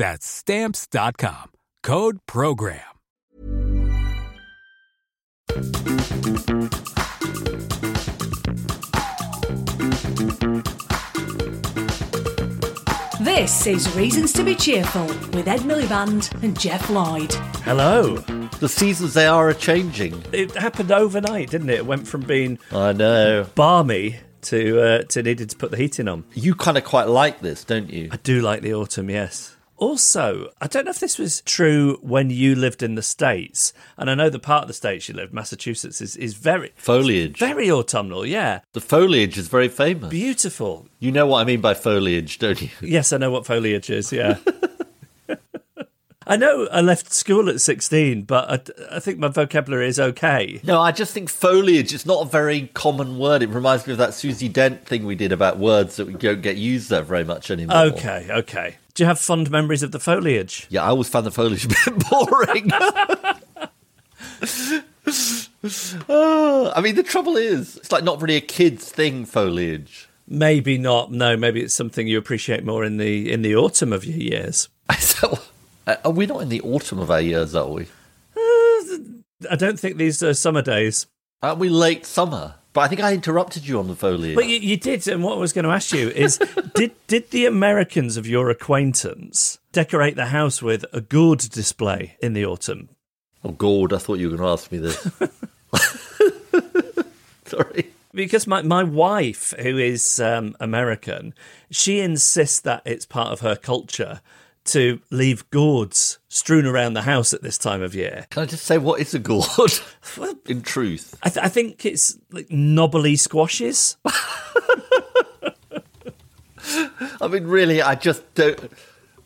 That's Stamps.com. Code PROGRAM. This is Reasons to be Cheerful with Ed Miliband and Geoff Lloyd. Hello. The seasons they are a changing. It happened overnight, didn't it? It went from being I know. balmy to uh, to needing to put the heating on. You kind of quite like this, don't you? I do like the autumn, yes. Also, I don't know if this was true when you lived in the States, and I know the part of the States you lived, Massachusetts, is, is very Foliage. very autumnal, yeah. The foliage is very famous. Beautiful. You know what I mean by foliage, don't you? Yes, I know what foliage is, yeah. I know I left school at 16, but I, I think my vocabulary is okay. No, I just think foliage is not a very common word. It reminds me of that Susie Dent thing we did about words that we don't get used there very much anymore. Okay, okay. Do you have fond memories of the foliage? Yeah, I always found the foliage a bit boring. Oh, I mean, the trouble is, it's like not really a kid's thing, foliage. Maybe not. No, maybe it's something you appreciate more in the in the autumn of your years. So, uh, are we not in the autumn of our years, are we? I don't think these are summer days. Aren't we late summer? But I think I interrupted you on the foliage. But you, you did, and what I was going to ask you is, did did the Americans of your acquaintance decorate the house with a gourd display in the autumn? Oh, God, I thought you were going to ask me this. Sorry. Because my, my wife, who is um, American, she insists that it's part of her culture to leave gourds strewn around the house at this time of year. Can I just say what is a gourd? In truth. I, th- I think it's like knobbly squashes. I mean, really, I just don't.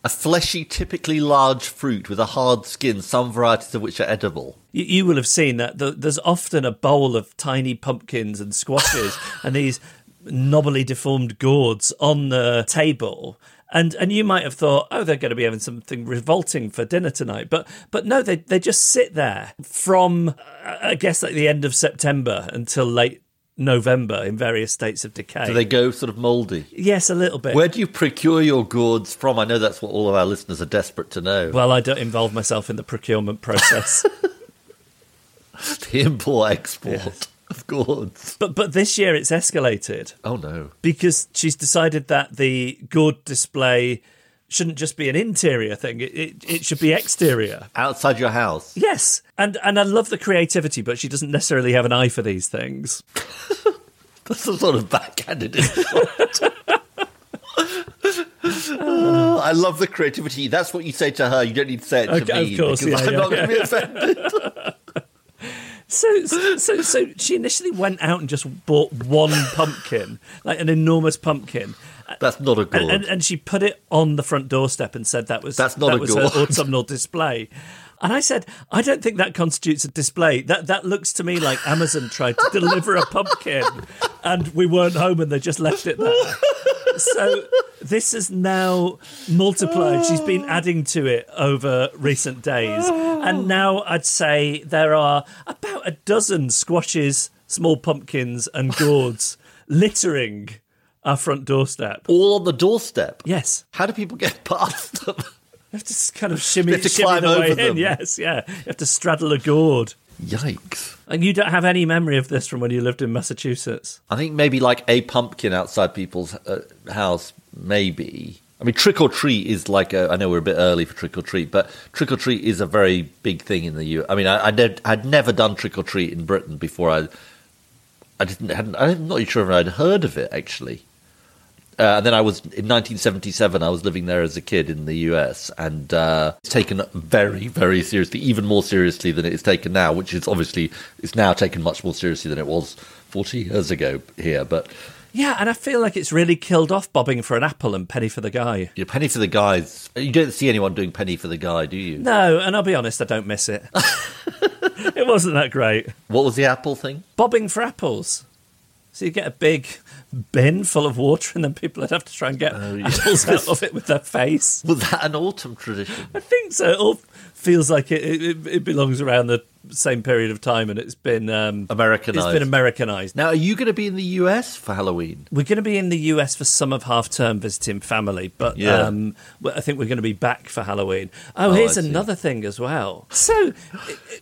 A fleshy, typically large fruit with a hard skin, some varieties of which are edible. You, you will have seen that the, there's often a bowl of tiny pumpkins and squashes and these knobbly deformed gourds on the table. And and you might have thought, oh, they're going to be having something revolting for dinner tonight, but but no, they they just sit there from uh, I guess like the end of September until late November in various states of decay. Do they go sort of mouldy? Yes, a little bit. Where do you procure your gourds from? I know that's what all of our listeners are desperate to know. well, I don't involve myself in the procurement process. the import export of gourds. but but this year it's escalated. Oh no. because she's decided that the gourd display shouldn't just be an interior thing; it, it, it should be exterior. Outside your house. Yes, and and I love the creativity, but she doesn't necessarily have an eye for these things. That's a sort of backhanded insult. Oh, I love the creativity. That's what you say to her. You don't need to say it to Okay, me of course, because yeah, I'm yeah, not going to be offended. So, so, so she initially went out and just bought one pumpkin, like an enormous pumpkin, That's not a gourd. and, and, and she put it on the front doorstep and said that was That's not that a was her autumnal display. And I said, I don't think that constitutes a display. That that looks to me like Amazon tried to deliver a pumpkin, and we weren't home, and they just left it there. So this has now multiplied. She's been oh. adding to it over recent days, and oh. now I'd say there are about a dozen squashes, small pumpkins, and gourds littering our front doorstep. All on the doorstep. Yes. How do people get past them? You have to s- kind of shimmy, You have to shimmy climb the way over them. in. Yes, yeah. You have to straddle a gourd. Yikes. And you don't have any memory of this from when you lived in Massachusetts. I think maybe like a pumpkin outside people's uh, house, maybe. I mean, trick or treat is like a. I know we're a bit early for trick or treat, but trick or treat is a very big thing in the U. I mean, I, I never done trick or treat in Britain before. I, I didn't, hadn't, I'm not even sure if I'd heard of it actually. Uh, and then I was in 1977. I was living there as a kid in the US, and uh, it's taken very, very seriously, even more seriously than it is taken now. Which is obviously it's now taken much more seriously than it was 40 years ago here. But Yeah, and I feel like it's really killed off bobbing for an apple and penny for the guy. Yeah, penny for the guys. You don't see anyone doing penny for the guy, do you? No, and I'll be honest, I don't miss it. it wasn't that great. What was the apple thing? Bobbing for apples. So you get a big bin full of water, and then people would have to try and get Oh, apples out of it with their face. Was that an autumn tradition? I think so. It all feels like it, it, it belongs around the same period of time, and it's been um, Americanized. It's been Americanized. Now, are you going to be in the US for Halloween? We're going to be in the US for some of half term visiting family, but Yeah. um, I think we're going to be back for Halloween. Oh, Oh, here's another thing as well. So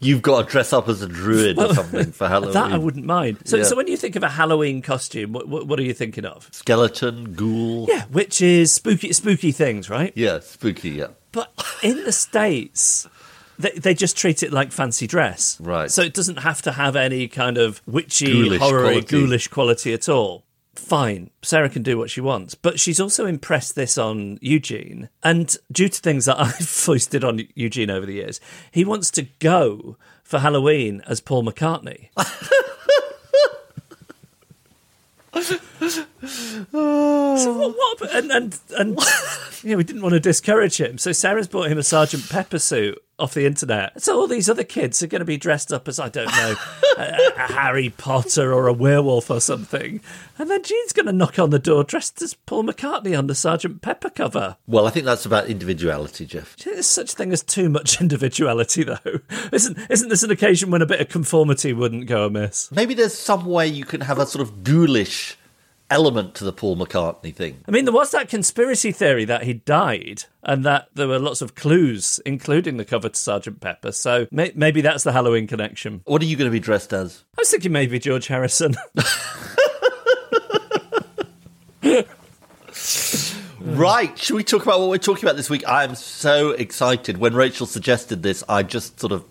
You've got to dress up as a druid or something for Halloween. that I wouldn't mind. So, Yeah. so when you think of a Halloween costume, what, what, what are you thinking of? Skeleton, ghoul. Yeah, which is spooky, spooky things, right? Yeah, spooky, yeah. But in the states, they, they just treat it like fancy dress, Right. So it doesn't have to have any kind of witchy, Ghoulish horror, quality. ghoulish quality at all. Fine, Sarah can do what she wants, but she's also impressed this on Eugene, and due to things that I've foisted on Eugene over the years, he wants to go for Halloween as Paul McCartney. So what? what and and and yeah, we didn't want to discourage him. So Sarah's bought him a Sergeant Pepper suit off the internet. So all these other kids are going to be dressed up as I don't know, a, a Harry Potter or a werewolf or something. And then Jean's going to knock on the door dressed as Paul McCartney on the Sergeant Pepper cover. Well, I think that's about individuality, Geoff. Do you think There's such a thing as too much individuality, though. Isn't isn't this an occasion when a bit of conformity wouldn't go amiss? Maybe there's some way you can have a sort of ghoulish element to the Paul McCartney thing. I mean, there was that conspiracy theory that he died and that there were lots of clues, including the cover to Sergeant Pepper. So may- maybe that's the Halloween connection. What are you going to be dressed as? I was thinking maybe George Harrison. Right. Should we talk about what we're talking about this week? I am so excited. When Rachel suggested this, I just sort of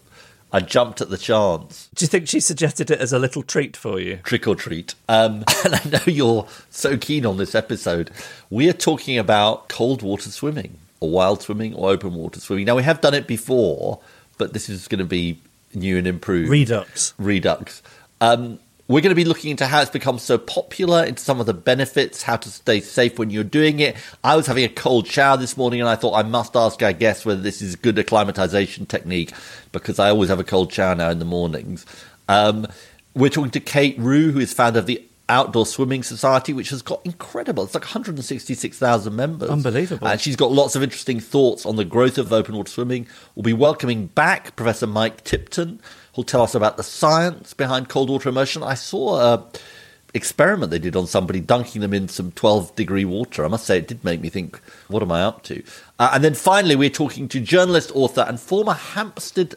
I jumped at the chance. Do you think she suggested it as a little treat for you? Trick or treat. Um, and I know you're so keen on this episode. We are talking about cold water swimming, or wild swimming, or open water swimming. Now we have done it before, but this is going to be new and improved. Redux. Redux. Um, we're going to be looking into how it's become so popular, into some of the benefits, how to stay safe when you're doing it. I was having a cold shower this morning and I thought I must ask our guests whether this is a good acclimatization technique because I always have a cold shower now in the mornings. Um, we're talking to Kate Rew, who is founder of the Outdoor Swimming Society, which has got incredible. It's like 166,000 members. Unbelievable. And she's got lots of interesting thoughts on the growth of open water swimming. We'll be welcoming back Professor Mike Tipton, who'll tell us about the science behind cold water immersion. I saw a experiment they did on somebody dunking them in some 12 degree water. I must say, it did make me think, what am I up to? Uh, and then finally, we're talking to journalist, author, and former Hampstead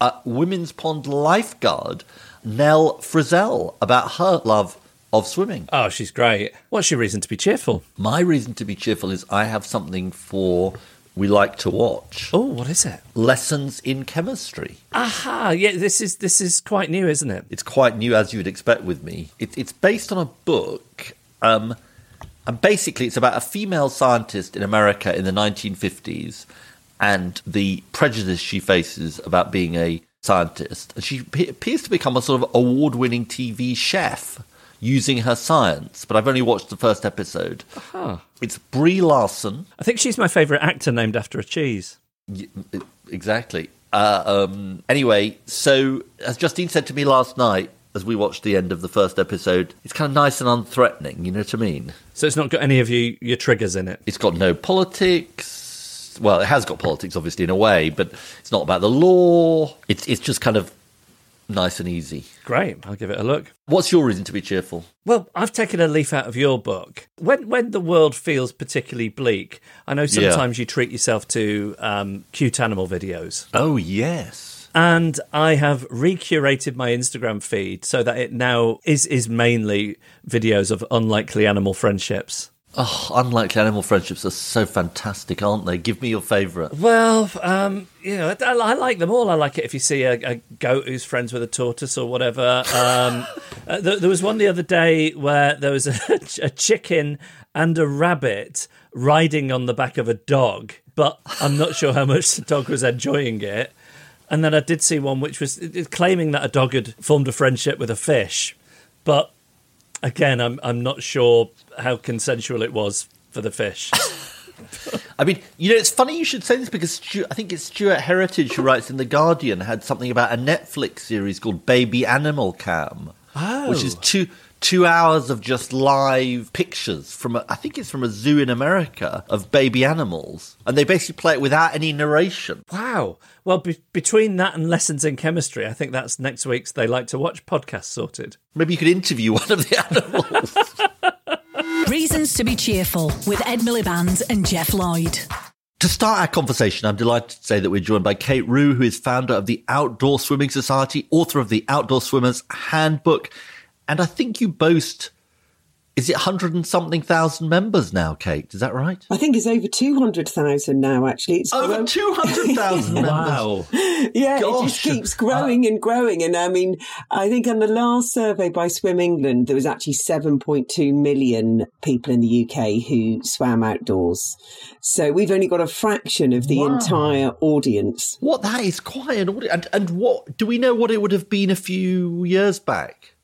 uh, Women's Pond lifeguard, Nell Frizzell, about her love of swimming. Oh, she's great. What's your reason to be cheerful? My reason to be cheerful is I have something for we like to watch Oh, what is it? lessons in chemistry. Aha! Yeah, this is this is quite new, isn't it? It's quite new, as you would expect with me. It, it's based on a book, um, and basically, it's about a female scientist in America in the 1950s and the prejudice she faces about being a scientist, and she appears to become a sort of award-winning TV chef using her science. But I've only watched the first episode. It's Brie Larson. I think she's my favourite actor named after a cheese. Y- Exactly. Uh, um, anyway, so as Justine said to me last night, as we watched the end of the first episode, it's kind of nice and unthreatening. You know what I mean? So it's not got any of you, your triggers in it. It's got no politics. Well, it has got politics, obviously, in a way, but it's not about the law. It's it's just kind of nice and easy. Great, I'll give it a look. What's your reason to be cheerful? Well, I've taken a leaf out of your book. When when the world feels particularly bleak, I know sometimes you treat yourself to um, cute animal videos. Oh yes. and I have recurated my Instagram feed so that it now is is mainly videos of unlikely animal friendships. Oh, unlikely animal friendships are so fantastic, aren't they? Give me your favourite. Well, um, you know, I, I like them all. I like it if you see a, a goat who's friends with a tortoise or whatever. Um, uh, there, there was one the other day where there was a, a chicken and a rabbit riding on the back of a dog, but I'm not sure how much the dog was enjoying it. And then I did see one which was claiming that a dog had formed a friendship with a fish, but again, I'm I'm not sure how consensual it was for the fish. I mean, you know, it's funny you should say this because Stu- I think it's Stuart Heritage who writes in The Guardian had something about a Netflix series called Baby Animal Cam, which is oh. two two hours of just live pictures from a, I think it's from a zoo in America of baby animals, and they basically play it without any narration. Wow. Well, be- between that and lessons in chemistry, I think that's next week's They Like to Watch podcast sorted. Maybe you could interview one of the animals. Reasons to be cheerful with Ed Miliband and Geoff Lloyd. To start our conversation, I'm delighted to say that we're joined by Kate Rew, who is founder of the Outdoor Swimming Society, author of the Outdoor Swimmer's Handbook, and I think you boast, is it 100 and something thousand members now, Kate? Is that right? I think it's over 200,000 now, actually. It's Over grown- 200,000 members. Yeah, it just keeps growing and growing. And I mean, I think on the last survey by Swim England, there was actually 7.2 million people in the UK who swam outdoors. So we've only got a fraction of the entire audience. What, that is quite an audience. And, and what, do we know what it would have been a few years back?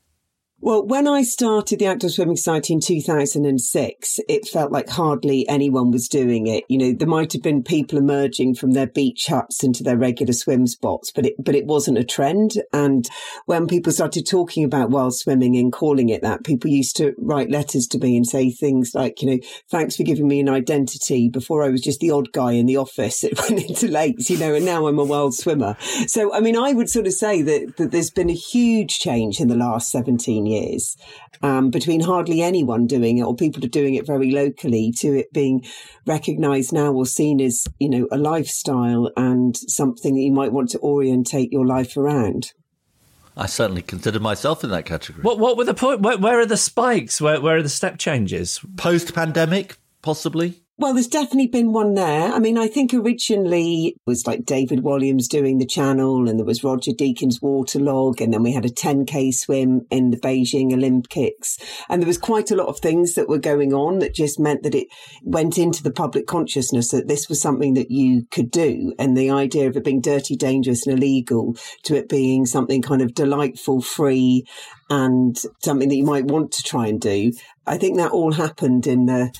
Well, when I started the Outdoor Swimming Society in 2006, it felt like hardly anyone was doing it. You know, there might have been people emerging from their beach huts into their regular swim spots, but it, but it wasn't a trend. And when people started talking about wild swimming and calling it that, people used to write letters to me and say things like, you know, thanks for giving me an identity. Before I was just the odd guy in the office that went into lakes, you know, and now I'm a wild swimmer. So, I mean, I would sort of say that, that there's been a huge change in the last 17 years um, between hardly anyone doing it or people are doing it very locally to it being recognized now or seen as, you know, a lifestyle and something that you might want to orientate your life around. I certainly consider myself in that category. What what were the point? Where, where are the spikes? Where where are the step changes? Post pandemic, possibly? Well, there's definitely been one there. I mean, I think originally it was like David Walliams doing the channel and there was Roger Deakins waterlog and then we had a 10k swim in the Beijing Olympics. And there was quite a lot of things that were going on that just meant that it went into the public consciousness that this was something that you could do. And the idea of it being dirty, dangerous and illegal to it being something kind of delightful, free and something that you might want to try and do. I think that all happened in the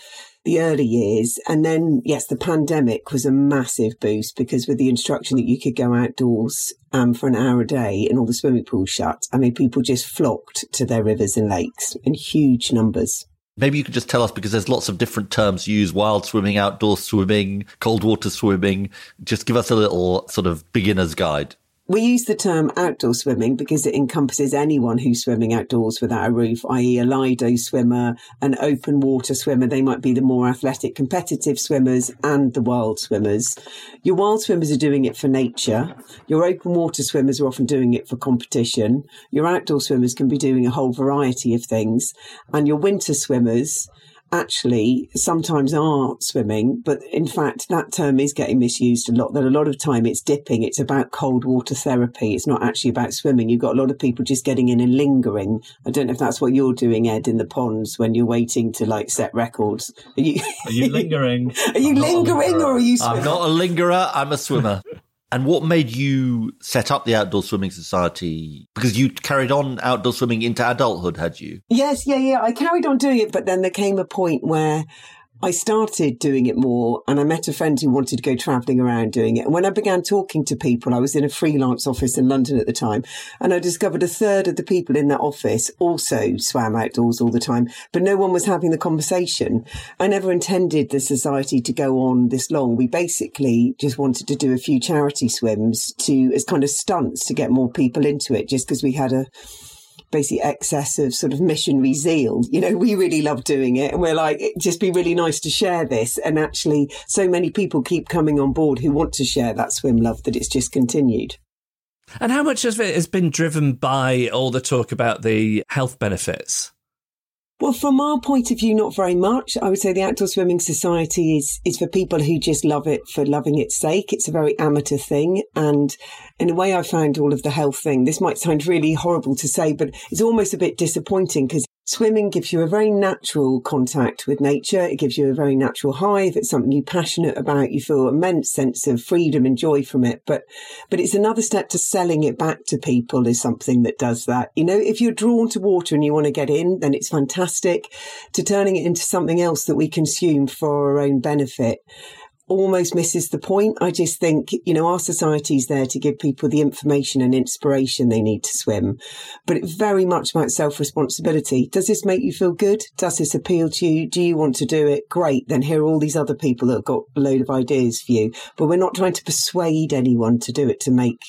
the early years. And then, yes, the pandemic was a massive boost because with the instruction that you could go outdoors um, for an hour a day and all the swimming pools shut, I mean, people just flocked to their rivers and lakes in huge numbers. Maybe you could just tell us because there's lots of different terms used wild swimming, outdoor swimming, cold water swimming. Just give us a little sort of beginner's guide. We use the term outdoor swimming because it encompasses anyone who's swimming outdoors without a roof, i.e. a Lido swimmer, an open water swimmer. They might be the more athletic competitive swimmers and the wild swimmers. Your wild swimmers are doing it for nature. Your open water swimmers are often doing it for competition. Your outdoor swimmers can be doing a whole variety of things. And your winter swimmers actually sometimes are swimming, but in fact, that term is getting misused a lot. That a lot of time it's dipping. It's about cold water therapy. It's not actually about swimming. You've got a lot of people just getting in and lingering. I don't know if that's what you're doing, Ed, in the ponds when you're waiting to like set records. Are you, Are you lingering? are you lingering or are you I'm swimming? not a lingerer, I'm a swimmer. And what made you set up the Outdoor Swimming Society? Because you carried on outdoor swimming into adulthood, had you? Yes, yeah, yeah. I carried on doing it, but then there came a point where I started doing it more and I met a friend who wanted to go traveling around doing it. And when I began talking to people, I was in a freelance office in London at the time and I discovered a third of the people in that office also swam outdoors all the time, but no one was having the conversation. I never intended the society to go on this long. We basically just wanted to do a few charity swims to, as kind of stunts to get more people into it just because we had a, basically excess of sort of missionary zeal. You know, we really love doing it and we're like, it'd just be really nice to share this. And actually so many people keep coming on board who want to share that swim love that it's just continued. And how much of it has been driven by all the talk about the health benefits? Well, from our point of view, not very much. I would say the Outdoor Swimming Society is, is for people who just love it for loving its sake. It's a very amateur thing. And in a way, I found all of the health thing. This might sound really horrible to say, but it's almost a bit disappointing because Swimming gives you a very natural contact with nature. It gives you a very natural high. If it's something you're passionate about, you feel immense sense of freedom and joy from it. But, but it's another step to selling it back to people is something that does that. You know, if you're drawn to water and you want to get in, then it's fantastic to turning it into something else that we consume for our own benefit almost misses the point. I just think, you know, our society is there to give people the information and inspiration they need to swim, but it's very much about self responsibility. Does this make you feel good? Does this appeal to you? Do you want to do it? Great. Then here are all these other people that have got a load of ideas for you, but we're not trying to persuade anyone to do it to make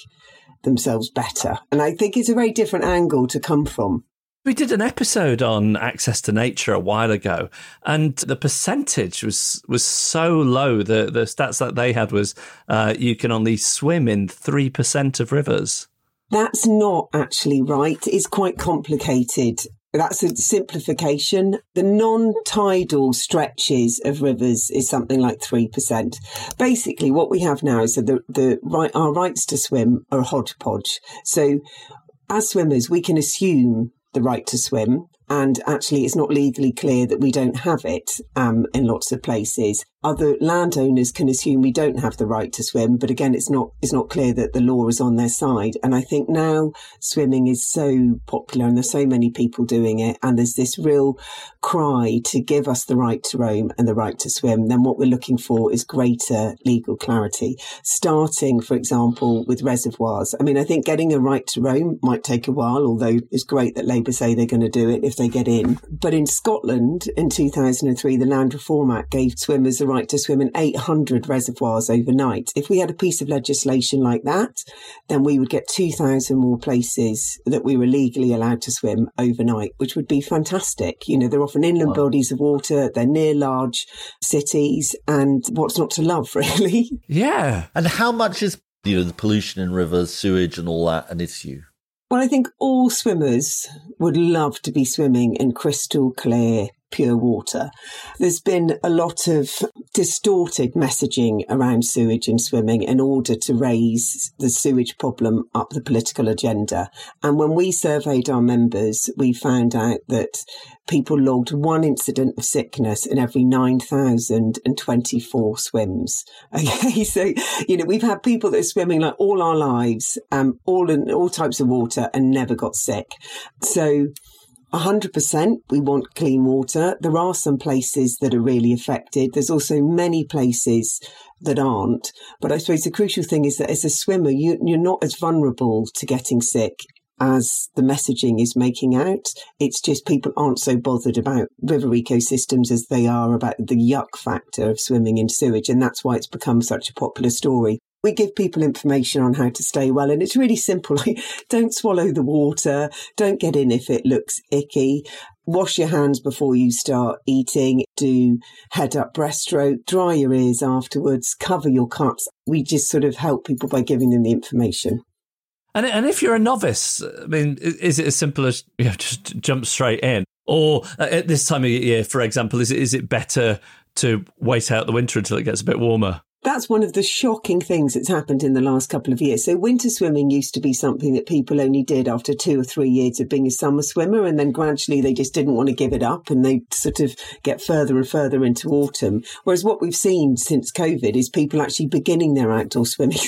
themselves better. And I think it's a very different angle to come from. We did an episode on access to nature a while ago, and the percentage was was so low. The the stats that they had was uh, you can only swim in three percent of rivers. That's not actually right. It's quite complicated. That's a simplification. The non-tidal stretches of rivers is something like 3%. Basically, what we have now is that the, the our rights to swim are a hodgepodge. So as swimmers, we can assume the right to swim. And actually, it's not legally clear that we don't have it um, in lots of places other landowners can assume we don't have the right to swim, but again, it's not it's not clear that the law is on their side. And I think now swimming is so popular, and there's so many people doing it, and there's this real cry to give us the right to roam and the right to swim. Then what we're looking for is greater legal clarity, starting, for example, with reservoirs. I mean, I think getting a right to roam might take a while, although it's great that Labour say they're going to do it if they get in. But in Scotland in 2003, the Land Reform Act gave swimmers the right to swim in 800 reservoirs overnight. If we had a piece of legislation like that, then we would get 2,000 more places that we were legally allowed to swim overnight, which would be fantastic. You know, they're often inland wow. bodies of water, they're near large cities, and what's not to love, really? Yeah. And how much is, you know, the pollution in rivers, sewage, and all that an issue? Well, I think all swimmers would love to be swimming in crystal clear pure water. There's been a lot of distorted messaging around sewage and swimming in order to raise the sewage problem up the political agenda. And when we surveyed our members, we found out that people logged one incident of sickness in every 9,024 swims. Okay. So, you know, we've had people that are swimming like all our lives, um, all in all types of water and never got sick. So, 100% we want clean water. There are some places that are really affected. There's also many places that aren't. But I suppose the crucial thing is that as a swimmer, you, you're not as vulnerable to getting sick as the messaging is making out. It's just people aren't so bothered about river ecosystems as they are about the yuck factor of swimming in sewage. And that's why it's become such a popular story we give people information on how to stay well and it's really simple. Like don't swallow the water don't get in if it looks icky. Wash your hands before you start eating do head up breaststroke dry your ears afterwards cover your cups we just sort of help people by giving them the information. And, and if you're a novice i mean is it as simple as you know just jump straight in? Or at this time of year for example is it is it better to wait out the winter until it gets a bit warmer That's one of the shocking things that's happened in the last couple of years. So winter swimming used to be something that people only did after two or three years of being a summer swimmer. And then gradually they just didn't want to give it up and they sort of get further and further into autumn. Whereas what we've seen since COVID is people actually beginning their outdoor swimming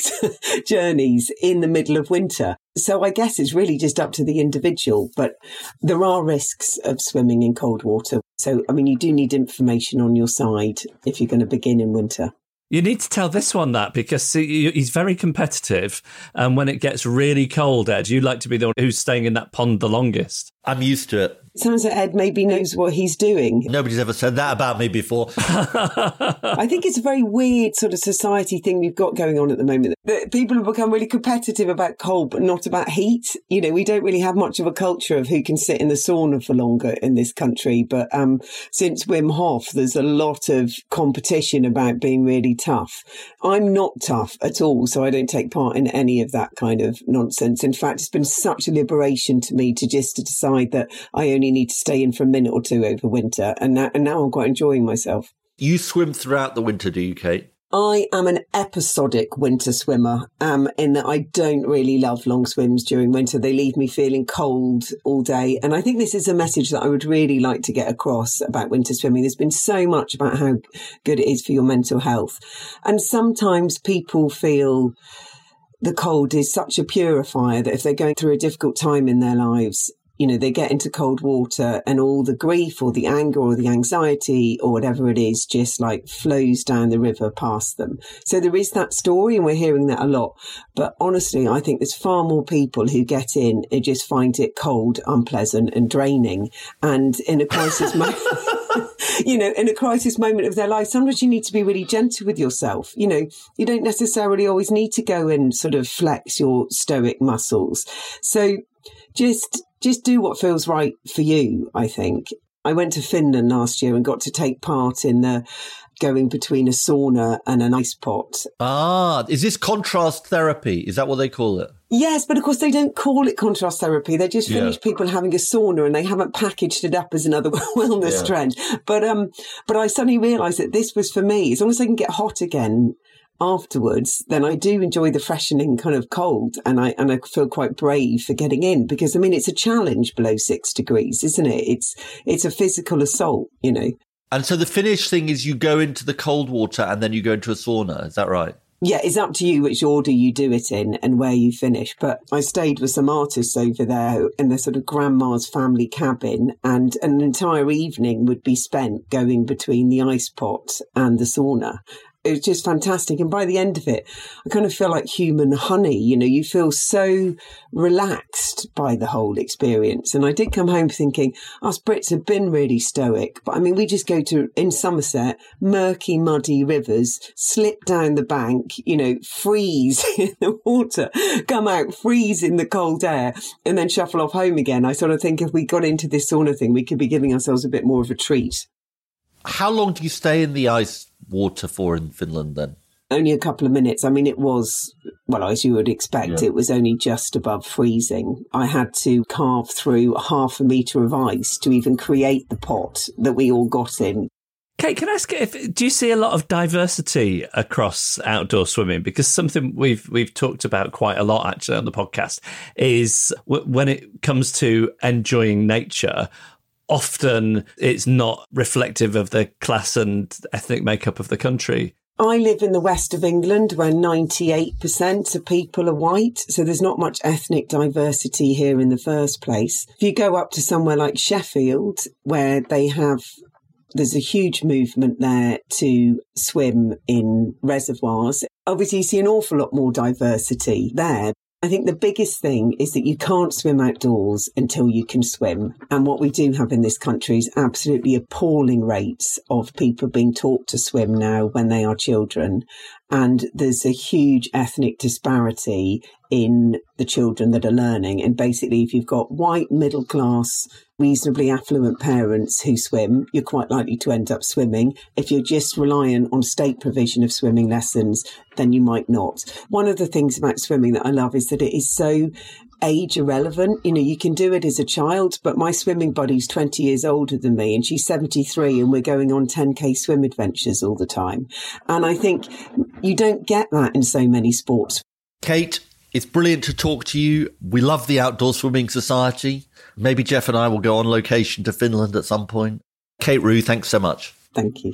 journeys in the middle of winter. So I guess it's really just up to the individual, but there are risks of swimming in cold water. So, I mean, you do need information on your side if you're going to begin in winter. You need to tell this one that because he's very competitive. And when it gets really cold, Ed, you like to be the one who's staying in that pond the longest. I'm used to it. Sounds like Ed maybe knows what he's doing. Nobody's ever said that about me before. I think it's a very weird sort of society thing we've got going on at the moment. That people have become really competitive about cold, but not about heat. You know, we don't really have much of a culture of who can sit in the sauna for longer in this country. But um, since Wim Hof, there's a lot of competition about being really tough. I'm not tough at all, so I don't take part in any of that kind of nonsense. In fact, it's been such a liberation to me to just to decide that I only need to stay in for a minute or two over winter. And now, and now I'm quite enjoying myself. You swim throughout the winter, do you, Kate? I am an episodic winter swimmer, um, in that I don't really love long swims during winter. They leave me feeling cold all day. And I think this is a message that I would really like to get across about winter swimming. There's been so much about how good it is for your mental health. And sometimes people feel the cold is such a purifier that if they're going through a difficult time in their lives, you know, they get into cold water and all the grief or the anger or the anxiety or whatever it is just like flows down the river past them. So there is that story and we're hearing that a lot. But honestly, I think there's far more people who get in and just find it cold, unpleasant and draining. And in a crisis moment, you know, in a crisis moment of their life, sometimes you need to be really gentle with yourself. You know, you don't necessarily always need to go and sort of flex your stoic muscles. So just just do what feels right for you, I think. I went to Finland last year and got to take part in the going between a sauna and an ice pot. Ah, is this contrast therapy? Is that what they call it? Yes, but of course they don't call it contrast therapy. They just Finnish yeah. people having a sauna and they haven't packaged it up as another wellness yeah. trend. But um, but I suddenly realised that this was for me. As long as I can get hot again, afterwards, then I do enjoy the freshening kind of cold and I and I feel quite brave for getting in because I mean it's a challenge below six degrees, isn't it? It's it's a physical assault, you know. And so the Finnish thing is you go into the cold water and then you go into a sauna, is that right? Yeah, it's up to you which order you do it in and where you finish. But I stayed with some artists over there in the sort of grandma's family cabin, and an entire evening would be spent going between the ice pot and the sauna it was just fantastic. And by the end of it, I kind of feel like human honey. You know, you feel so relaxed by the whole experience. And I did come home thinking, us Brits have been really stoic. But I mean, we just go to, in Somerset, murky, muddy rivers, slip down the bank, you know, freeze in the water, come out, freeze in the cold air, and then shuffle off home again. I sort of think if we got into this sauna thing, we could be giving ourselves a bit more of a treat. How long do you stay in the ice water for in Finland then? Only a couple of minutes. I mean, it was, well, as you would expect, yeah. it was only just above freezing. I had to carve through half a metre of ice to even create the pot that we all got in. Kate, can I ask if do you see a lot of diversity across outdoor swimming? Because something we've we've talked about quite a lot actually on the podcast is w- when it comes to enjoying nature often it's not reflective of the class and ethnic makeup of the country. I live in the west of England where 98% of people are white. So there's not much ethnic diversity here in the first place. If you go up to somewhere like Sheffield, where they have there's a huge movement there to swim in reservoirs. Obviously, you see an awful lot more diversity there. I think the biggest thing is that you can't swim outdoors until you can swim. And what we do have in this country is absolutely appalling rates of people being taught to swim now when they are children. And there's a huge ethnic disparity in the children that are learning. And basically, if you've got white middle class reasonably affluent parents who swim, you're quite likely to end up swimming. If you're just reliant on state provision of swimming lessons, then you might not. One of the things about swimming that I love is that it is so age irrelevant. You know, you can do it as a child, but my swimming buddy's 20 years older than me and she's 73 and we're going on 10k swim adventures all the time. And I think you don't get that in so many sports. Kate, it's brilliant to talk to you. We love the Outdoor Swimming Society. Maybe Geoff and I will go on location to Finland at some point. Kate Rew, thanks so much. Thank you.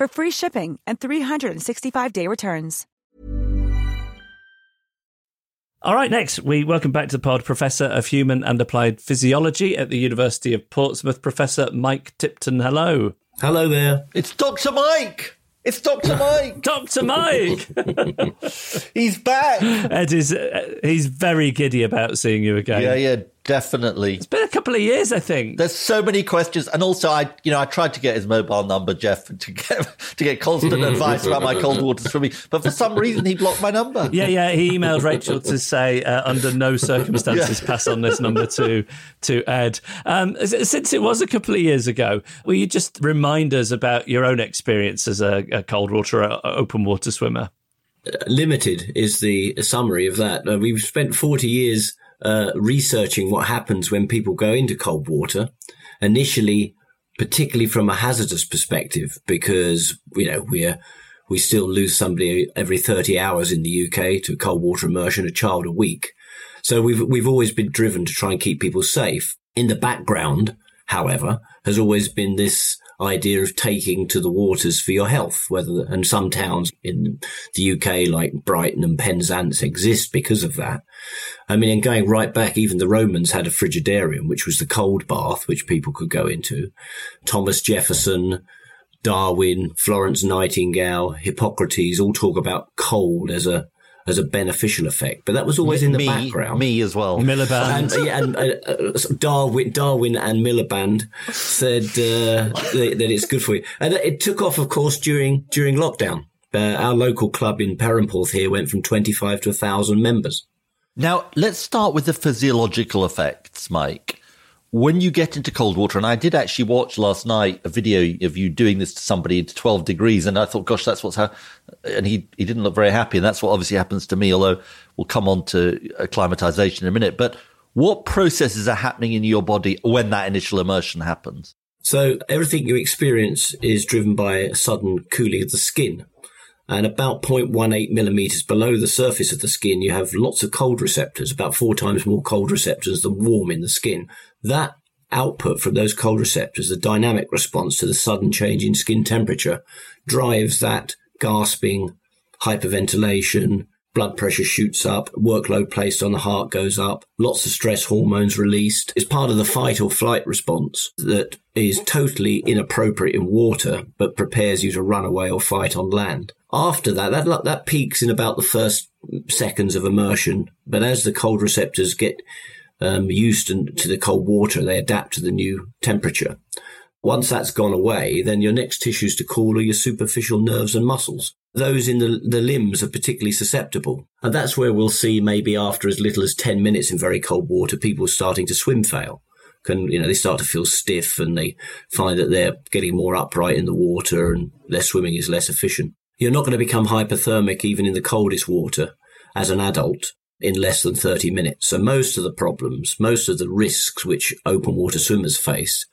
for free shipping and 365-day returns. All right, next, we welcome back to the pod Professor of Human and Applied Physiology at the University of Portsmouth, Professor Mike Tipton. Hello. Hello there. It's Dr. Mike. It's Dr. Mike. Dr. Mike. he's back. Ed is uh, he's very giddy about seeing you again. Yeah, yeah, definitely. It's been a couple of years, I think. There's so many questions, and also I, you know, I tried to get his mobile number, Geoff, to get to get constant advice about my cold water swimming, but for some reason he blocked my number. Yeah, yeah. He emailed Rachel to say, uh, under no circumstances, yeah. pass on this number to to Ed. Um, since it was a couple of years ago, will you just remind us about your own experience as a, a cold water, or open water swimmer? Limited is the summary of that. Uh, we've spent 40 years uh, researching what happens when people go into cold water. Initially, particularly from a hazardous perspective, because you know we're we still lose somebody every 30 hours in the UK to cold water immersion, a child a week. So we've we've always been driven to try and keep people safe. In the background, however, has always been this idea of taking to the waters for your health, whether, and some towns in the UK like Brighton and Penzance exist because of that. I mean, and going right back, even the Romans had a frigidarium, which was the cold bath, which people could go into. Thomas Jefferson, Darwin, Florence Nightingale, Hippocrates all talk about cold as a as a beneficial effect, but that was always in the me, background. Me as well. Miliband. And, yeah, and uh, uh, Darwin, Darwin and Miliband said uh, that, that, it's good for you. And it took off, of course, during during lockdown. Uh, our local club in Perranporth here went from 25 to 1,000 members. Now, let's start with the physiological effects, Mike when you get into cold water, and I did actually watch last night a video of you doing this to somebody at 12 degrees, and I thought, gosh, that's what's how, and he, he didn't look very happy. And that's what obviously happens to me, although we'll come on to acclimatization in a minute. But what processes are happening in your body when that initial immersion happens? So everything you experience is driven by a sudden cooling of the skin. And about 0.18 millimeters below the surface of the skin, you have lots of cold receptors, about four times more cold receptors than warm in the skin. That output from those cold receptors, the dynamic response to the sudden change in skin temperature, drives that gasping, hyperventilation, blood pressure shoots up, workload placed on the heart goes up, lots of stress hormones released. It's part of the fight or flight response that is totally inappropriate in water, but prepares you to run away or fight on land. After that, that, that peaks in about the first seconds of immersion. But as the cold receptors get um, used to, the cold water, they adapt to the new temperature. Once that's gone away, then your next tissues to cool are your superficial nerves and muscles. Those in the, the limbs are particularly susceptible. And that's where we'll see maybe after as little as 10 minutes in very cold water, people starting to swim fail. Can, you know, they start to feel stiff and they find that they're getting more upright in the water and their swimming is less efficient. You're not going to become hypothermic even in the coldest water as an adult in less than 30 minutes. So most of the problems, most of the risks which open water swimmers face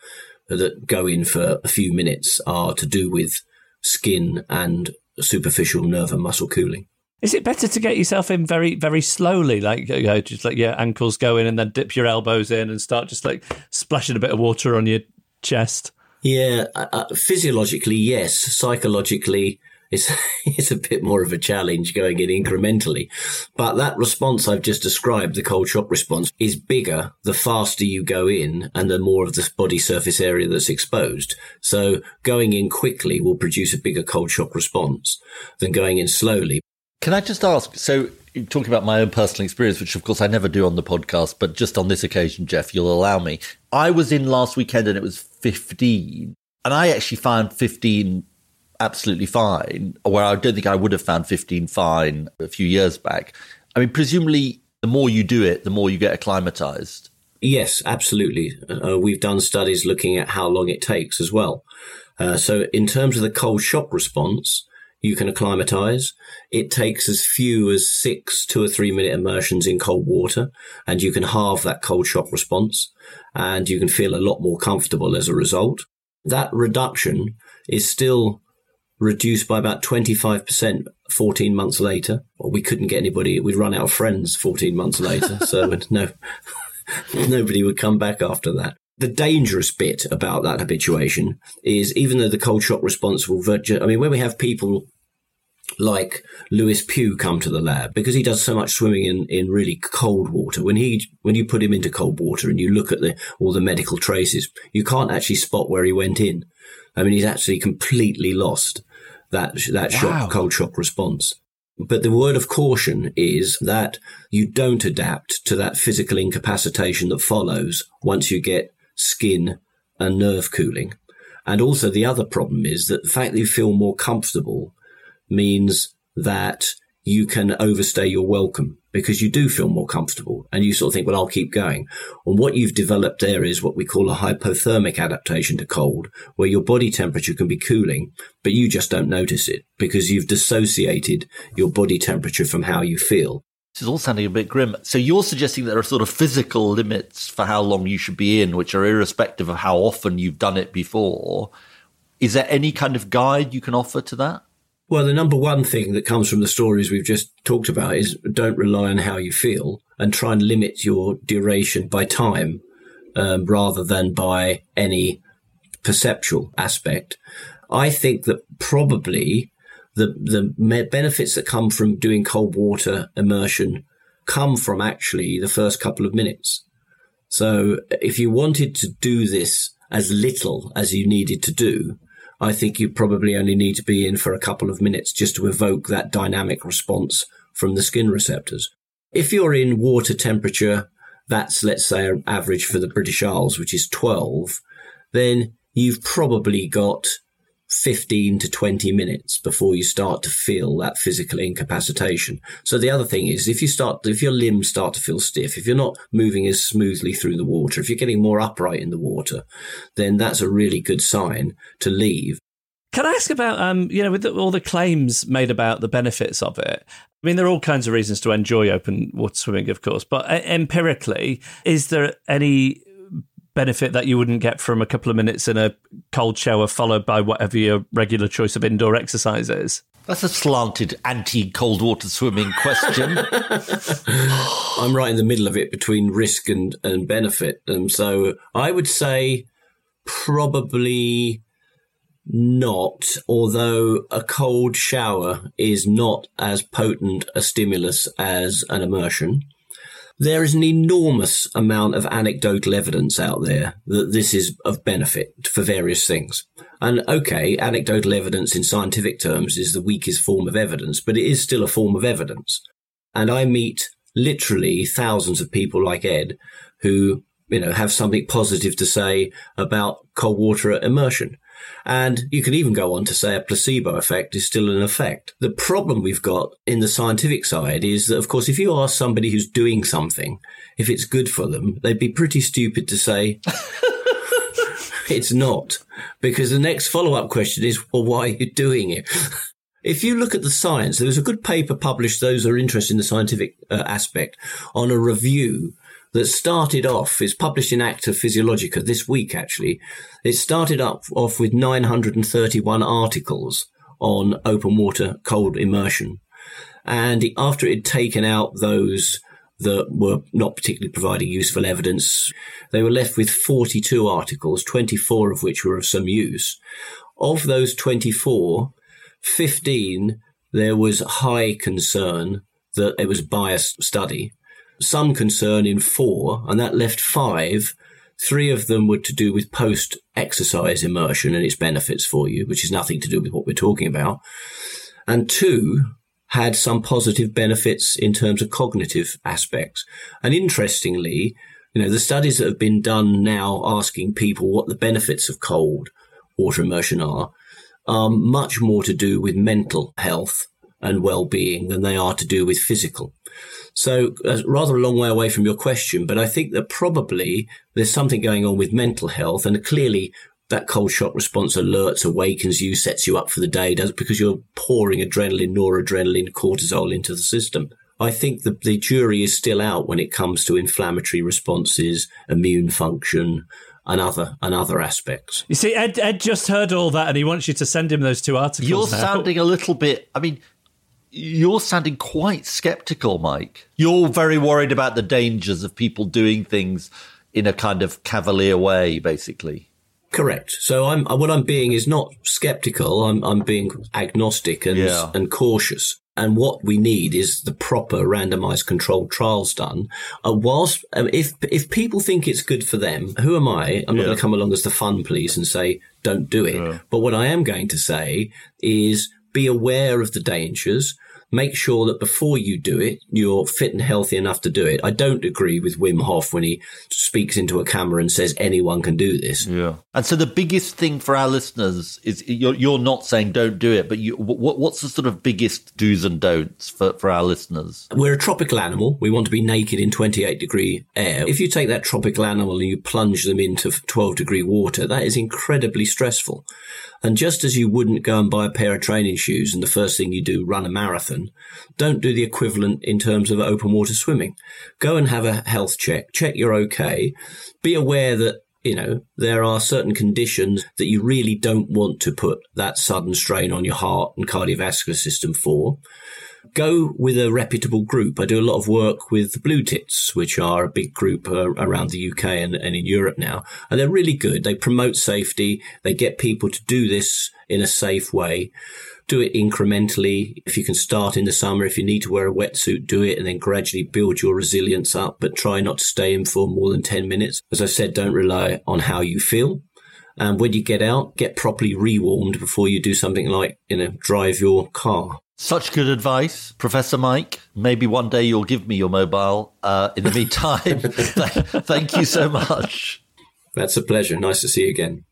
that go in for a few minutes are to do with skin and superficial nerve and muscle cooling. Is it better to get yourself in very, very slowly, like you know, just like your ankles go in and then dip your elbows in and start just like splashing a bit of water on your chest? Yeah, uh, uh physiologically, yes. Psychologically, it's, it's a bit more of a challenge going in incrementally. But that response I've just described, the cold shock response, is bigger the faster you go in and the more of the body surface area that's exposed. So going in quickly will produce a bigger cold shock response than going in slowly. Can I just ask? So, talking about my own personal experience, which of course I never do on the podcast, but just on this occasion, Geoff, you'll allow me. I was in last weekend and it was 15. And I actually found 15 absolutely fine, where I don't think I would have found 15 fine a few years back. I mean, presumably, the more you do it, the more you get acclimatized. Yes, absolutely. Uh, we've done studies looking at how long it takes as well. Uh, so, in terms of the cold shock response, you can acclimatize. It takes as few as six two or three minute immersions in cold water, and you can halve that cold shock response, and you can feel a lot more comfortable as a result. That reduction is still reduced by about 25% 14 months later. Well, we couldn't get anybody, we'd run out of friends 14 months later. so no, nobody would come back after that. The dangerous bit about that habituation is even though the cold shock response will, I mean, when we have people like Lewis Pugh come to the lab because he does so much swimming in, in really cold water. When he when you put him into cold water and you look at the all the medical traces, you can't actually spot where he went in. I mean, he's actually completely lost that that wow. shock, cold shock response. But the word of caution is that you don't adapt to that physical incapacitation that follows once you get skin and nerve cooling. And also the other problem is that the fact that you feel more comfortable means that you can overstay your welcome because you do feel more comfortable and you sort of think, well, I'll keep going. And what you've developed there is what we call a hypothermic adaptation to cold, where your body temperature can be cooling, but you just don't notice it because you've dissociated your body temperature from how you feel. This is all sounding a bit grim. So you're suggesting there are sort of physical limits for how long you should be in, which are irrespective of how often you've done it before. Is there any kind of guide you can offer to that? Well, the number one thing that comes from the stories we've just talked about is don't rely on how you feel and try and limit your duration by time um, rather than by any perceptual aspect. I think that probably the the benefits that come from doing cold water immersion come from actually the first couple of minutes. So if you wanted to do this as little as you needed to do, I think you probably only need to be in for a couple of minutes just to evoke that dynamic response from the skin receptors. If you're in water temperature, that's let's say average for the British Isles, which is 12, then you've probably got 15 to 20 minutes before you start to feel that physical incapacitation. So the other thing is if you start, if your limbs start to feel stiff, if you're not moving as smoothly through the water, if you're getting more upright in the water, then that's a really good sign to leave. Can I ask about, um, you know, with the, all the claims made about the benefits of it? I mean, there are all kinds of reasons to enjoy open water swimming, of course, but uh, empirically, is there any benefit that you wouldn't get from a couple of minutes in a cold shower followed by whatever your regular choice of indoor exercise is? That's a slanted anti cold water swimming question. I'm right in the middle of it between risk and, and benefit. And so I would say probably not, although a cold shower is not as potent a stimulus as an immersion. There is an enormous amount of anecdotal evidence out there that this is of benefit for various things. And okay, anecdotal evidence in scientific terms is the weakest form of evidence, but it is still a form of evidence. And I meet literally thousands of people like Ed who, you know, have something positive to say about cold water immersion. And you can even go on to say a placebo effect is still an effect. The problem we've got in the scientific side is that, of course, if you ask somebody who's doing something, if it's good for them, they'd be pretty stupid to say, it's not. Because the next follow up question is, well, why are you doing it? If you look at the science, there was a good paper published, those who are interested in the scientific uh, aspect, on a review that started off, is published in Acta Physiologica this week actually. It started up off with 931 articles on open water cold immersion. And after it had taken out those that were not particularly providing useful evidence, they were left with 42 articles, 24 of which were of some use. Of those 24, 15, there was high concern that it was biased study, some concern in four, and that left five. Three of them were to do with post exercise immersion and its benefits for you, which is nothing to do with what we're talking about. And two had some positive benefits in terms of cognitive aspects. And interestingly, you know, the studies that have been done now asking people what the benefits of cold water immersion are are much more to do with mental health and well-being than they are to do with physical. So, uh, rather a long way away from your question, but I think that probably there's something going on with mental health, and clearly that cold shock response alerts, awakens you, sets you up for the day, does because you're pouring adrenaline, noradrenaline, cortisol into the system. I think the, the jury is still out when it comes to inflammatory responses, immune function, and other and other aspects. You see, Ed, Ed just heard all that, and he wants you to send him those two articles. You're now. sounding a little bit. I mean, you're sounding quite skeptical, Mike. You're very worried about the dangers of people doing things in a kind of cavalier way, basically. Correct. So I'm what I'm being is not skeptical. I'm I'm being agnostic and Yeah. and cautious. And what we need is the proper randomized controlled trials done. Uh, whilst um, if if people think it's good for them, who am I? I'm not Yeah. going to come along as the fun police and say don't do it. But what I am going to say is be aware of the dangers. Make sure that before you do it, you're fit and healthy enough to do it. I don't agree with Wim Hof when he speaks into a camera and says anyone can do this. Yeah. And so the biggest thing for our listeners is you're, you're not saying don't do it, but you, what, what's the sort of biggest do's and don'ts for, for our listeners? We're a tropical animal. We want to be naked in 28 degree air. If you take that tropical animal and you plunge them into 12 degree water, that is incredibly stressful. And just as you wouldn't go and buy a pair of training shoes and the first thing you do, run a marathon, don't do the equivalent in terms of open water swimming. Go and have a health check. Check you're okay. Be aware that you know, there are certain conditions that you really don't want to put that sudden strain on your heart and cardiovascular system for. Go with a reputable group. I do a lot of work with the Blue Tits, which are a big group uh, around the UK and, and in Europe now. And they're really good. They promote safety. They get people to do this in a safe way. Do it incrementally. If you can start in the summer, if you need to wear a wetsuit, do it and then gradually build your resilience up, but try not to stay in for more than 10 minutes. As I said, don't rely on how you feel. And when you get out, get properly rewarmed before you do something like, you know, drive your car. Such good advice, Professor Mike. Maybe one day you'll give me your mobile. Uh, in the meantime, thank you so much. That's a pleasure. Nice to see you again.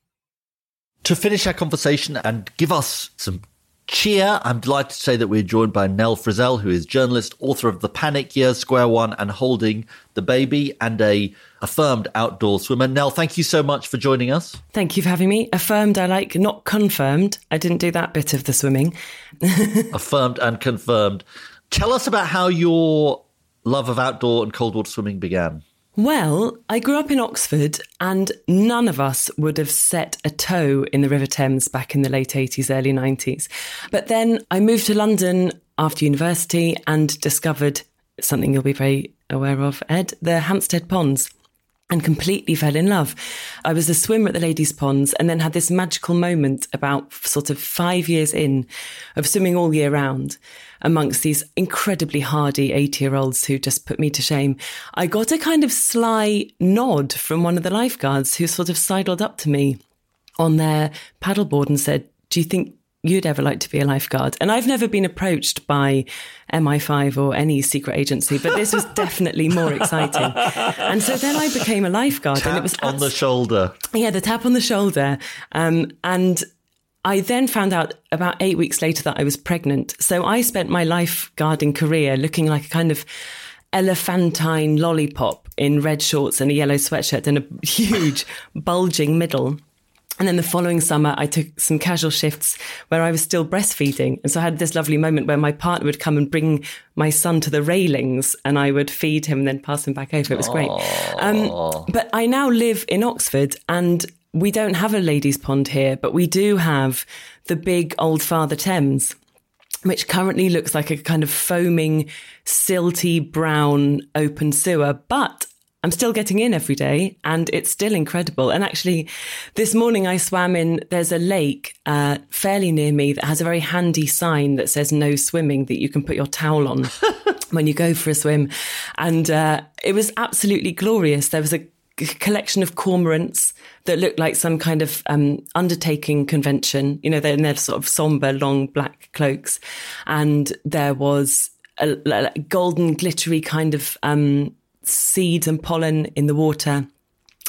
To finish our conversation and give us some cheer, I'm delighted to say that we're joined by Nell Frizzell, who is journalist, author of The Panic Year, Square One, and Holding the Baby, and a affirmed outdoor swimmer. Nell, thank you so much for joining us. Thank you for having me. Affirmed, I like, not confirmed. I didn't do that bit of the swimming. affirmed and confirmed. Tell us about how your love of outdoor and cold water swimming began. Well, I grew up in Oxford and none of us would have set a toe in the River Thames back in the late 80s, early 90s. But then I moved to London after university and discovered something you'll be very aware of, Ed, the Hampstead Ponds. And completely fell in love. I was a swimmer at the ladies' ponds and then had this magical moment about sort of five years in of swimming all year round amongst these incredibly hardy 80 year olds who just put me to shame. I got a kind of sly nod from one of the lifeguards who sort of sidled up to me on their paddleboard and said, Do you think you'd ever like to be a lifeguard. And I've never been approached by MI5 or any secret agency, but this was definitely more exciting. And so then I became a lifeguard, Tap and it was on the shoulder. yeah, the tap on the shoulder. Um, and I then found out about eight weeks later that I was pregnant. So I spent my lifeguarding career looking like a kind of elephantine lollipop in red shorts and a yellow sweatshirt and a huge bulging middle. And then the following summer, I took some casual shifts where I was still breastfeeding. And so I had this lovely moment where my partner would come and bring my son to the railings and I would feed him and then pass him back over. It was great. Um, but I now live in Oxford and we don't have a ladies' pond here, but we do have the big old Father Thames which currently looks like a kind of foaming, silty brown open sewer. But I'm still getting in every day and it's still incredible. And actually, this morning I swam in, there's a lake uh, fairly near me that has a very handy sign that says no swimming that you can put your towel on when you go for a swim. And uh, it was absolutely glorious. There was a collection of cormorants that looked like some kind of um, undertaking convention. You know, they're in their sort of somber, long black cloaks. And there was a, a golden, glittery kind of um, seeds and pollen in the water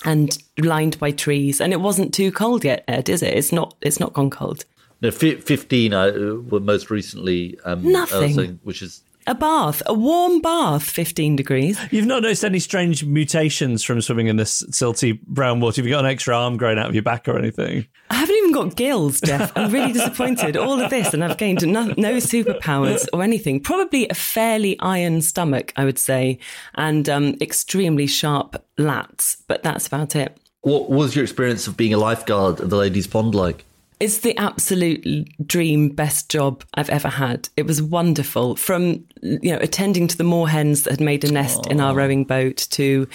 and lined by trees. And it wasn't too cold yet, Ed, is it? It's not, it's not gone cold. No, fi- 15 uh, were most recently. Um, Nothing. saying, which is A bath, a warm bath, 15 degrees. You've not noticed any strange mutations from swimming in this silty brown water? Have you got an extra arm growing out of your back or anything? I haven't even got gills, Geoff. I'm really disappointed. All of this, and I've gained no, no superpowers or anything. Probably a fairly iron stomach, I would say, and um, extremely sharp lats, but that's about it. What was your experience of being a lifeguard at the Ladies' Pond like? It's the absolute dream best job I've ever had. It was wonderful. From you know attending to the moorhens that had made a nest in our rowing boat to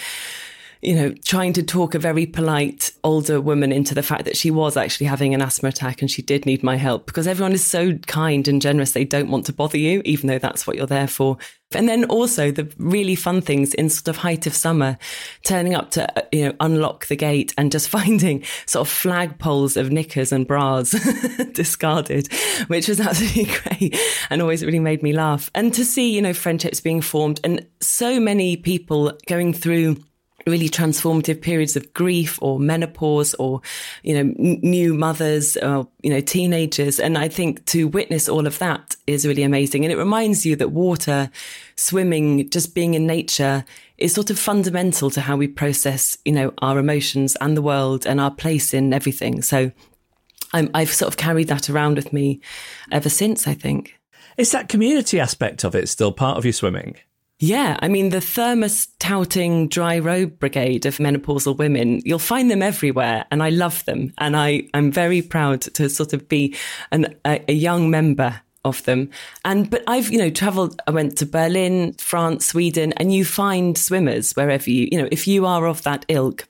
you know trying to talk a very polite older woman into the fact that she was actually having an asthma attack and she did need my help because everyone is so kind and generous they don't want to bother you even though that's what you're there for. And then also the really fun things in sort of height of summer, turning up to, uh, you know, unlock the gate and just finding sort of flagpoles of knickers and bras discarded, which was absolutely great and always really made me laugh. And to see, you know, friendships being formed and so many people going through really transformative periods of grief or menopause or you know n- new mothers or you know teenagers. And i think to witness all of that is really amazing. And it reminds you that water swimming just being in nature is sort of fundamental to how we process you know our emotions and the world and our place in everything. So I'm, i've sort of carried that around with me ever since i think. Is that community aspect of it still part of your swimming? Yeah, I mean, the thermos touting dry robe brigade of menopausal women, you'll find them everywhere, and I love them. And I, I'm very proud to sort of be an, a, a young member of them. And, but I've, you know, traveled, I went to Berlin, France, Sweden, and you find swimmers wherever you, you know, if you are of that ilk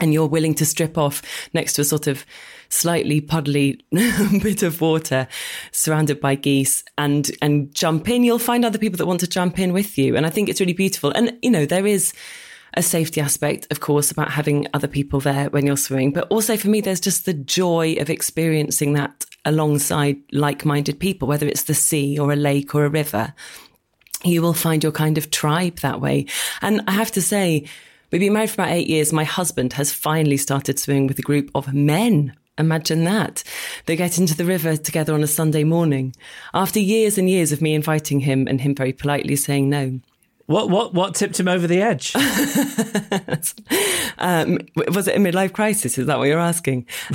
and you're willing to strip off next to a sort of slightly puddly bit of water surrounded by geese and and jump in. You'll find other people that want to jump in with you. And i think it's really beautiful. And you know there is a safety aspect of course about having other people there when you're swimming. But also for me there's just the joy of experiencing that alongside like-minded people whether it's the sea or a lake or a river. You will find your kind of tribe that way. And i have to say We've been married for about eight years. My husband has finally started swimming with a group of men. Imagine that. They get into the river together on a Sunday morning after years and years of me inviting him and him very politely saying no. What what what tipped him over the edge? um, was it a midlife crisis? Is that what you're asking?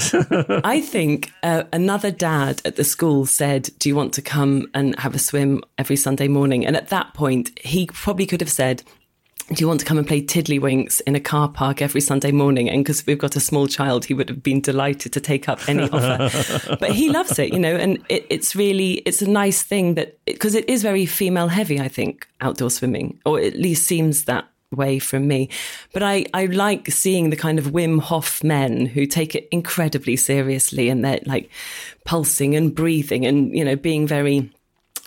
I think uh, another dad at the school said, "Do you want to come and have a swim every Sunday morning?" And at that point, he probably could have said, do you want to come and play tiddlywinks in a car park every Sunday morning? And because we've got a small child, he would have been delighted to take up any offer. but he loves it, you know, and it, it's really, it's a nice thing that, because it is very female heavy, I think, outdoor swimming, or at least seems that way from me. But I, I like seeing the kind of Wim Hof men who take it incredibly seriously and they're like pulsing and breathing and, you know, being very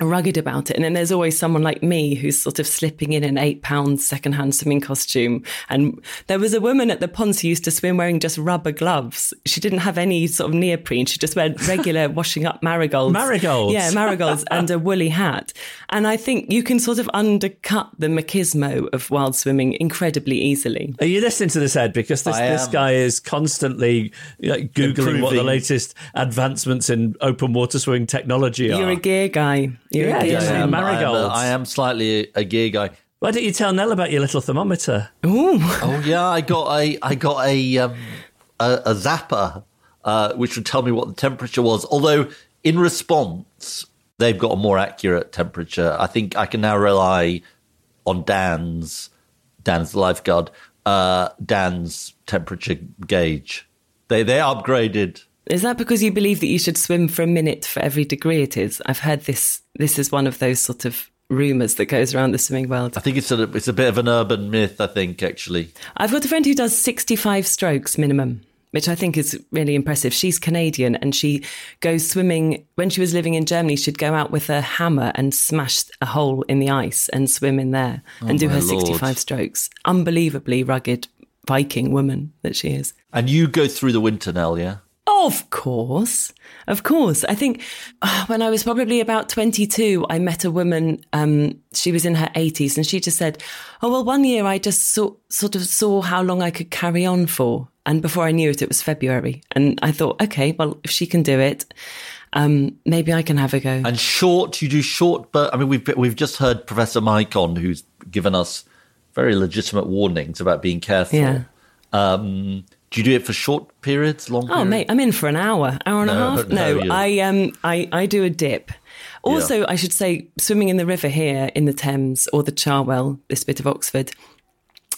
rugged about it. And then there's always someone like me who's sort of slipping in an eight pound secondhand swimming costume. And there was a woman at the ponds who used to swim wearing just rubber gloves. She didn't have any sort of neoprene. She just wore regular washing up marigolds. Marigolds. Yeah, marigolds and a woolly hat. And I think you can sort of undercut the machismo of wild swimming incredibly easily. Are you listening to this, Ed? Because this, this guy is constantly like, Googling what the latest advancements in open water swimming technology are. You're a gear guy. You're Yeah, a gear yeah, I am, marigolds. I am, a- I am slightly a, a gear guy. Why don't you tell Nell about your little thermometer? Ooh. Oh yeah, I got a I got a um, a, a zapper uh, which would tell me what the temperature was. Although in response, they've got a more accurate temperature. I think I can now rely on Dan's Dan's the lifeguard uh, Dan's temperature gauge. They they upgraded. Is that because you believe that you should swim for a minute for every degree it is? I've heard this. This is one of those sort of rumours that goes around the swimming world. I think it's a it's a bit of an urban myth. I think actually. I've got a friend who does 65 strokes minimum, which I think is really impressive. She's Canadian and she goes swimming. When she was living in Germany, she'd go out with a hammer and smash a hole in the ice and swim in there oh and do Oh her Lord. 65 strokes. Unbelievably rugged Viking woman that she is. And you go through the winter, Nell, yeah? Of course. Of course. I think uh, when I was probably about 22, I met a woman. Um, she was in her 80s and she just said, Oh, well, one year I just saw, sort of saw how long I could carry on for. And before I knew it, it was February. And I thought, okay, well, if she can do it, um, maybe I can have a go. And short, you do short, but I mean, we've we've just heard Professor Mike on, who's given us very legitimate warnings about being careful. Yeah. Um, do you do it for short periods, long? Periods? Oh, mate, I'm in for an hour, hour and a half. no, No, I um, I I do a dip. Also, I should say, swimming in the river here in the Thames or the Cherwell, this bit of Oxford,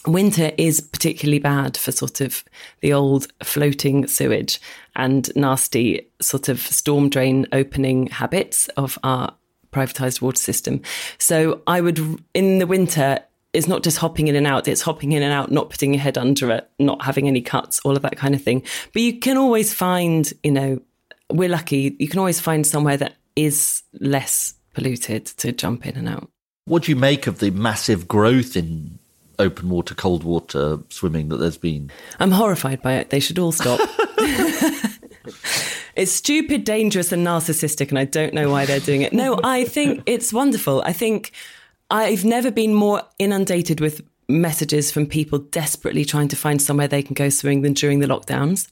winter is particularly bad for sort of the old floating sewage and nasty sort of storm drain opening habits of our privatized water system. So I would, in the winter, it's not just hopping in and out, it's hopping in and out, not putting your head under it, not having any cuts, all of that kind of thing. But you can always find, you know, we're lucky, you can always find somewhere that is less polluted to jump in and out. What do you make of the massive growth in open water, cold water swimming that there's been? I'm horrified by it. They should all stop. it's stupid, dangerous, and narcissistic, and I don't know why they're doing it. No, I think it's wonderful. I think I've never been more inundated with messages from people desperately trying to find somewhere they can go swimming than during the lockdowns.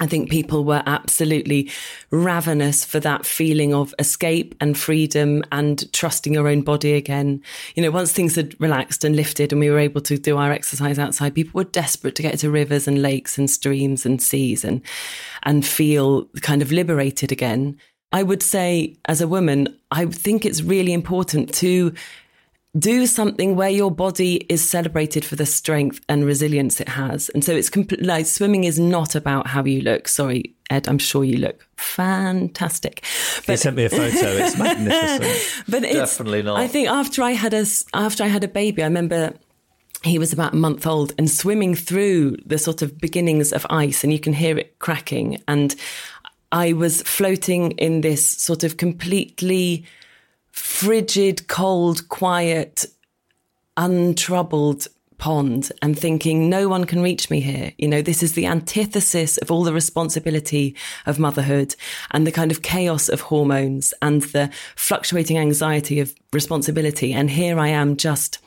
I think people were absolutely ravenous for that feeling of escape and freedom and trusting your own body again. You know, once things had relaxed and lifted and we were able to do our exercise outside, people were desperate to get to rivers and lakes and streams and seas and, and feel kind of liberated again. I would say as a woman, I think it's really important to do something where your body is celebrated for the strength and resilience it has. And so it's compl- like swimming is not about how you look. Sorry, Ed, I'm sure you look fantastic. But, They sent me a photo. It's magnificent. but it's, Definitely not. I think after I had a s- after I had a baby, I remember he was about a month old and swimming through the sort of beginnings of ice, and you can hear it cracking. And I was floating in this sort of completely frigid, cold, quiet, untroubled pond and thinking no one can reach me here. You know, this is the antithesis of all the responsibility of motherhood and the kind of chaos of hormones and the fluctuating anxiety of responsibility. And here I am just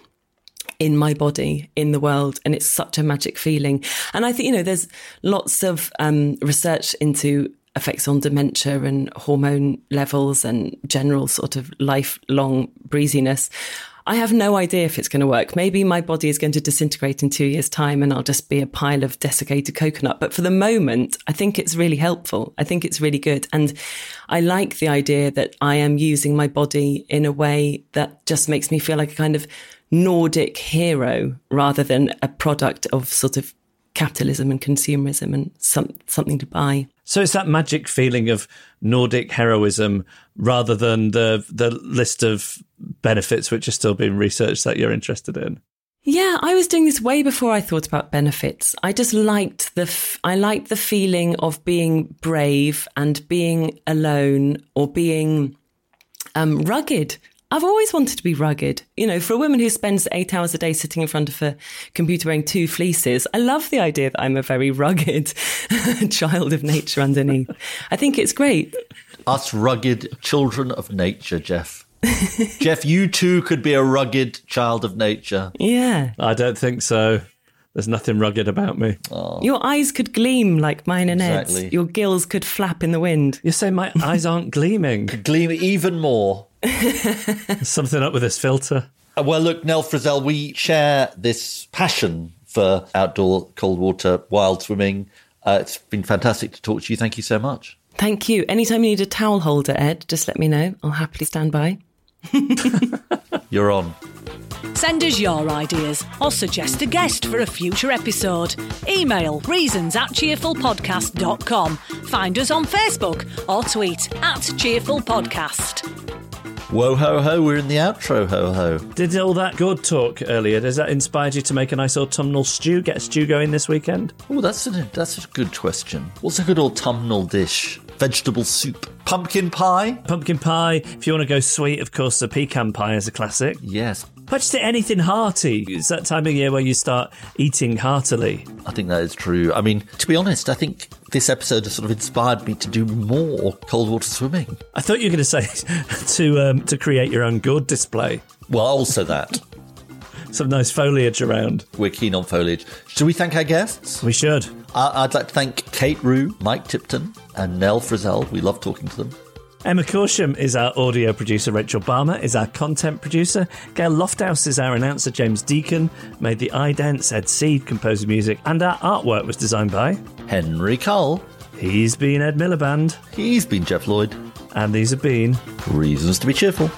in my body, in the world. And it's such a magic feeling. And I think, you know, there's lots of um, research into effects on dementia and hormone levels and general sort of lifelong breeziness. I have no idea if it's going to work. Maybe my body is going to disintegrate in two years' time and I'll just be a pile of desiccated coconut. But for the moment, I think it's really helpful. I think it's really good. And I like the idea that I am using my body in a way that just makes me feel like a kind of Nordic hero rather than a product of sort of capitalism and consumerism and some, something to buy. So it's that magic feeling of Nordic heroism rather than the the list of benefits which are still being researched that you're interested in. Yeah, I was doing this way before I thought about benefits. I just liked the f- I liked the feeling of being brave and being alone or being Um, rugged. I've always wanted to be rugged. You know, for a woman who spends eight hours a day sitting in front of a computer wearing two fleeces, I love the idea that I'm a very rugged child of nature underneath. I think it's great. Us rugged children of nature, Geoff. Geoff, you too could be a rugged child of nature. Yeah. I don't think so. There's nothing rugged about me. Oh. Your eyes could gleam like mine and Ed's. Your gills could flap in the wind. You say my eyes aren't gleaming. Gleam even more. There's something up with this filter. Uh, Well, look, Nell Frizzell, we share this passion for outdoor cold water, wild swimming. Uh, it's been fantastic to talk to you. Thank you so much. Thank you. Anytime you need a towel holder, Ed, just let me know. I'll happily stand by. You're on. Send us your ideas or suggest a guest for a future episode. Email reasons at cheerfulpodcast.com. Find us on Facebook or tweet at cheerfulpodcast. Whoa ho ho, we're in the outro ho ho. Did all that good talk earlier, does that inspire you to make a nice autumnal stew? Get a stew going this weekend? Oh, that's a, that's a good question. What's a good autumnal dish? Vegetable soup. Pumpkin pie? Pumpkin pie. If you want to go sweet, of course, the pecan pie is a classic. Yes. But just anything hearty. It's that time of year where you start eating heartily. I think that is true. I mean, to be honest, I think this episode has sort of inspired me to do more cold water swimming. I thought you were going to say to um, to create your own gourd display. Well, also that. Some nice foliage around. We're keen on foliage. Should we thank our guests? We should. I- I'd like to thank Kate Rew, Mike Tipton, and Nell Frizzell. We love talking to them. Emma Corsham is our audio producer. Rachel Balmer is our content producer. Gail Lofthouse is our announcer. James Deacon made the idents. Ed Seed composed the music. And our artwork was designed by Henry Cull. He's been Ed Miliband. He's been Geoff Lloyd. And these have been Reasons to be cheerful.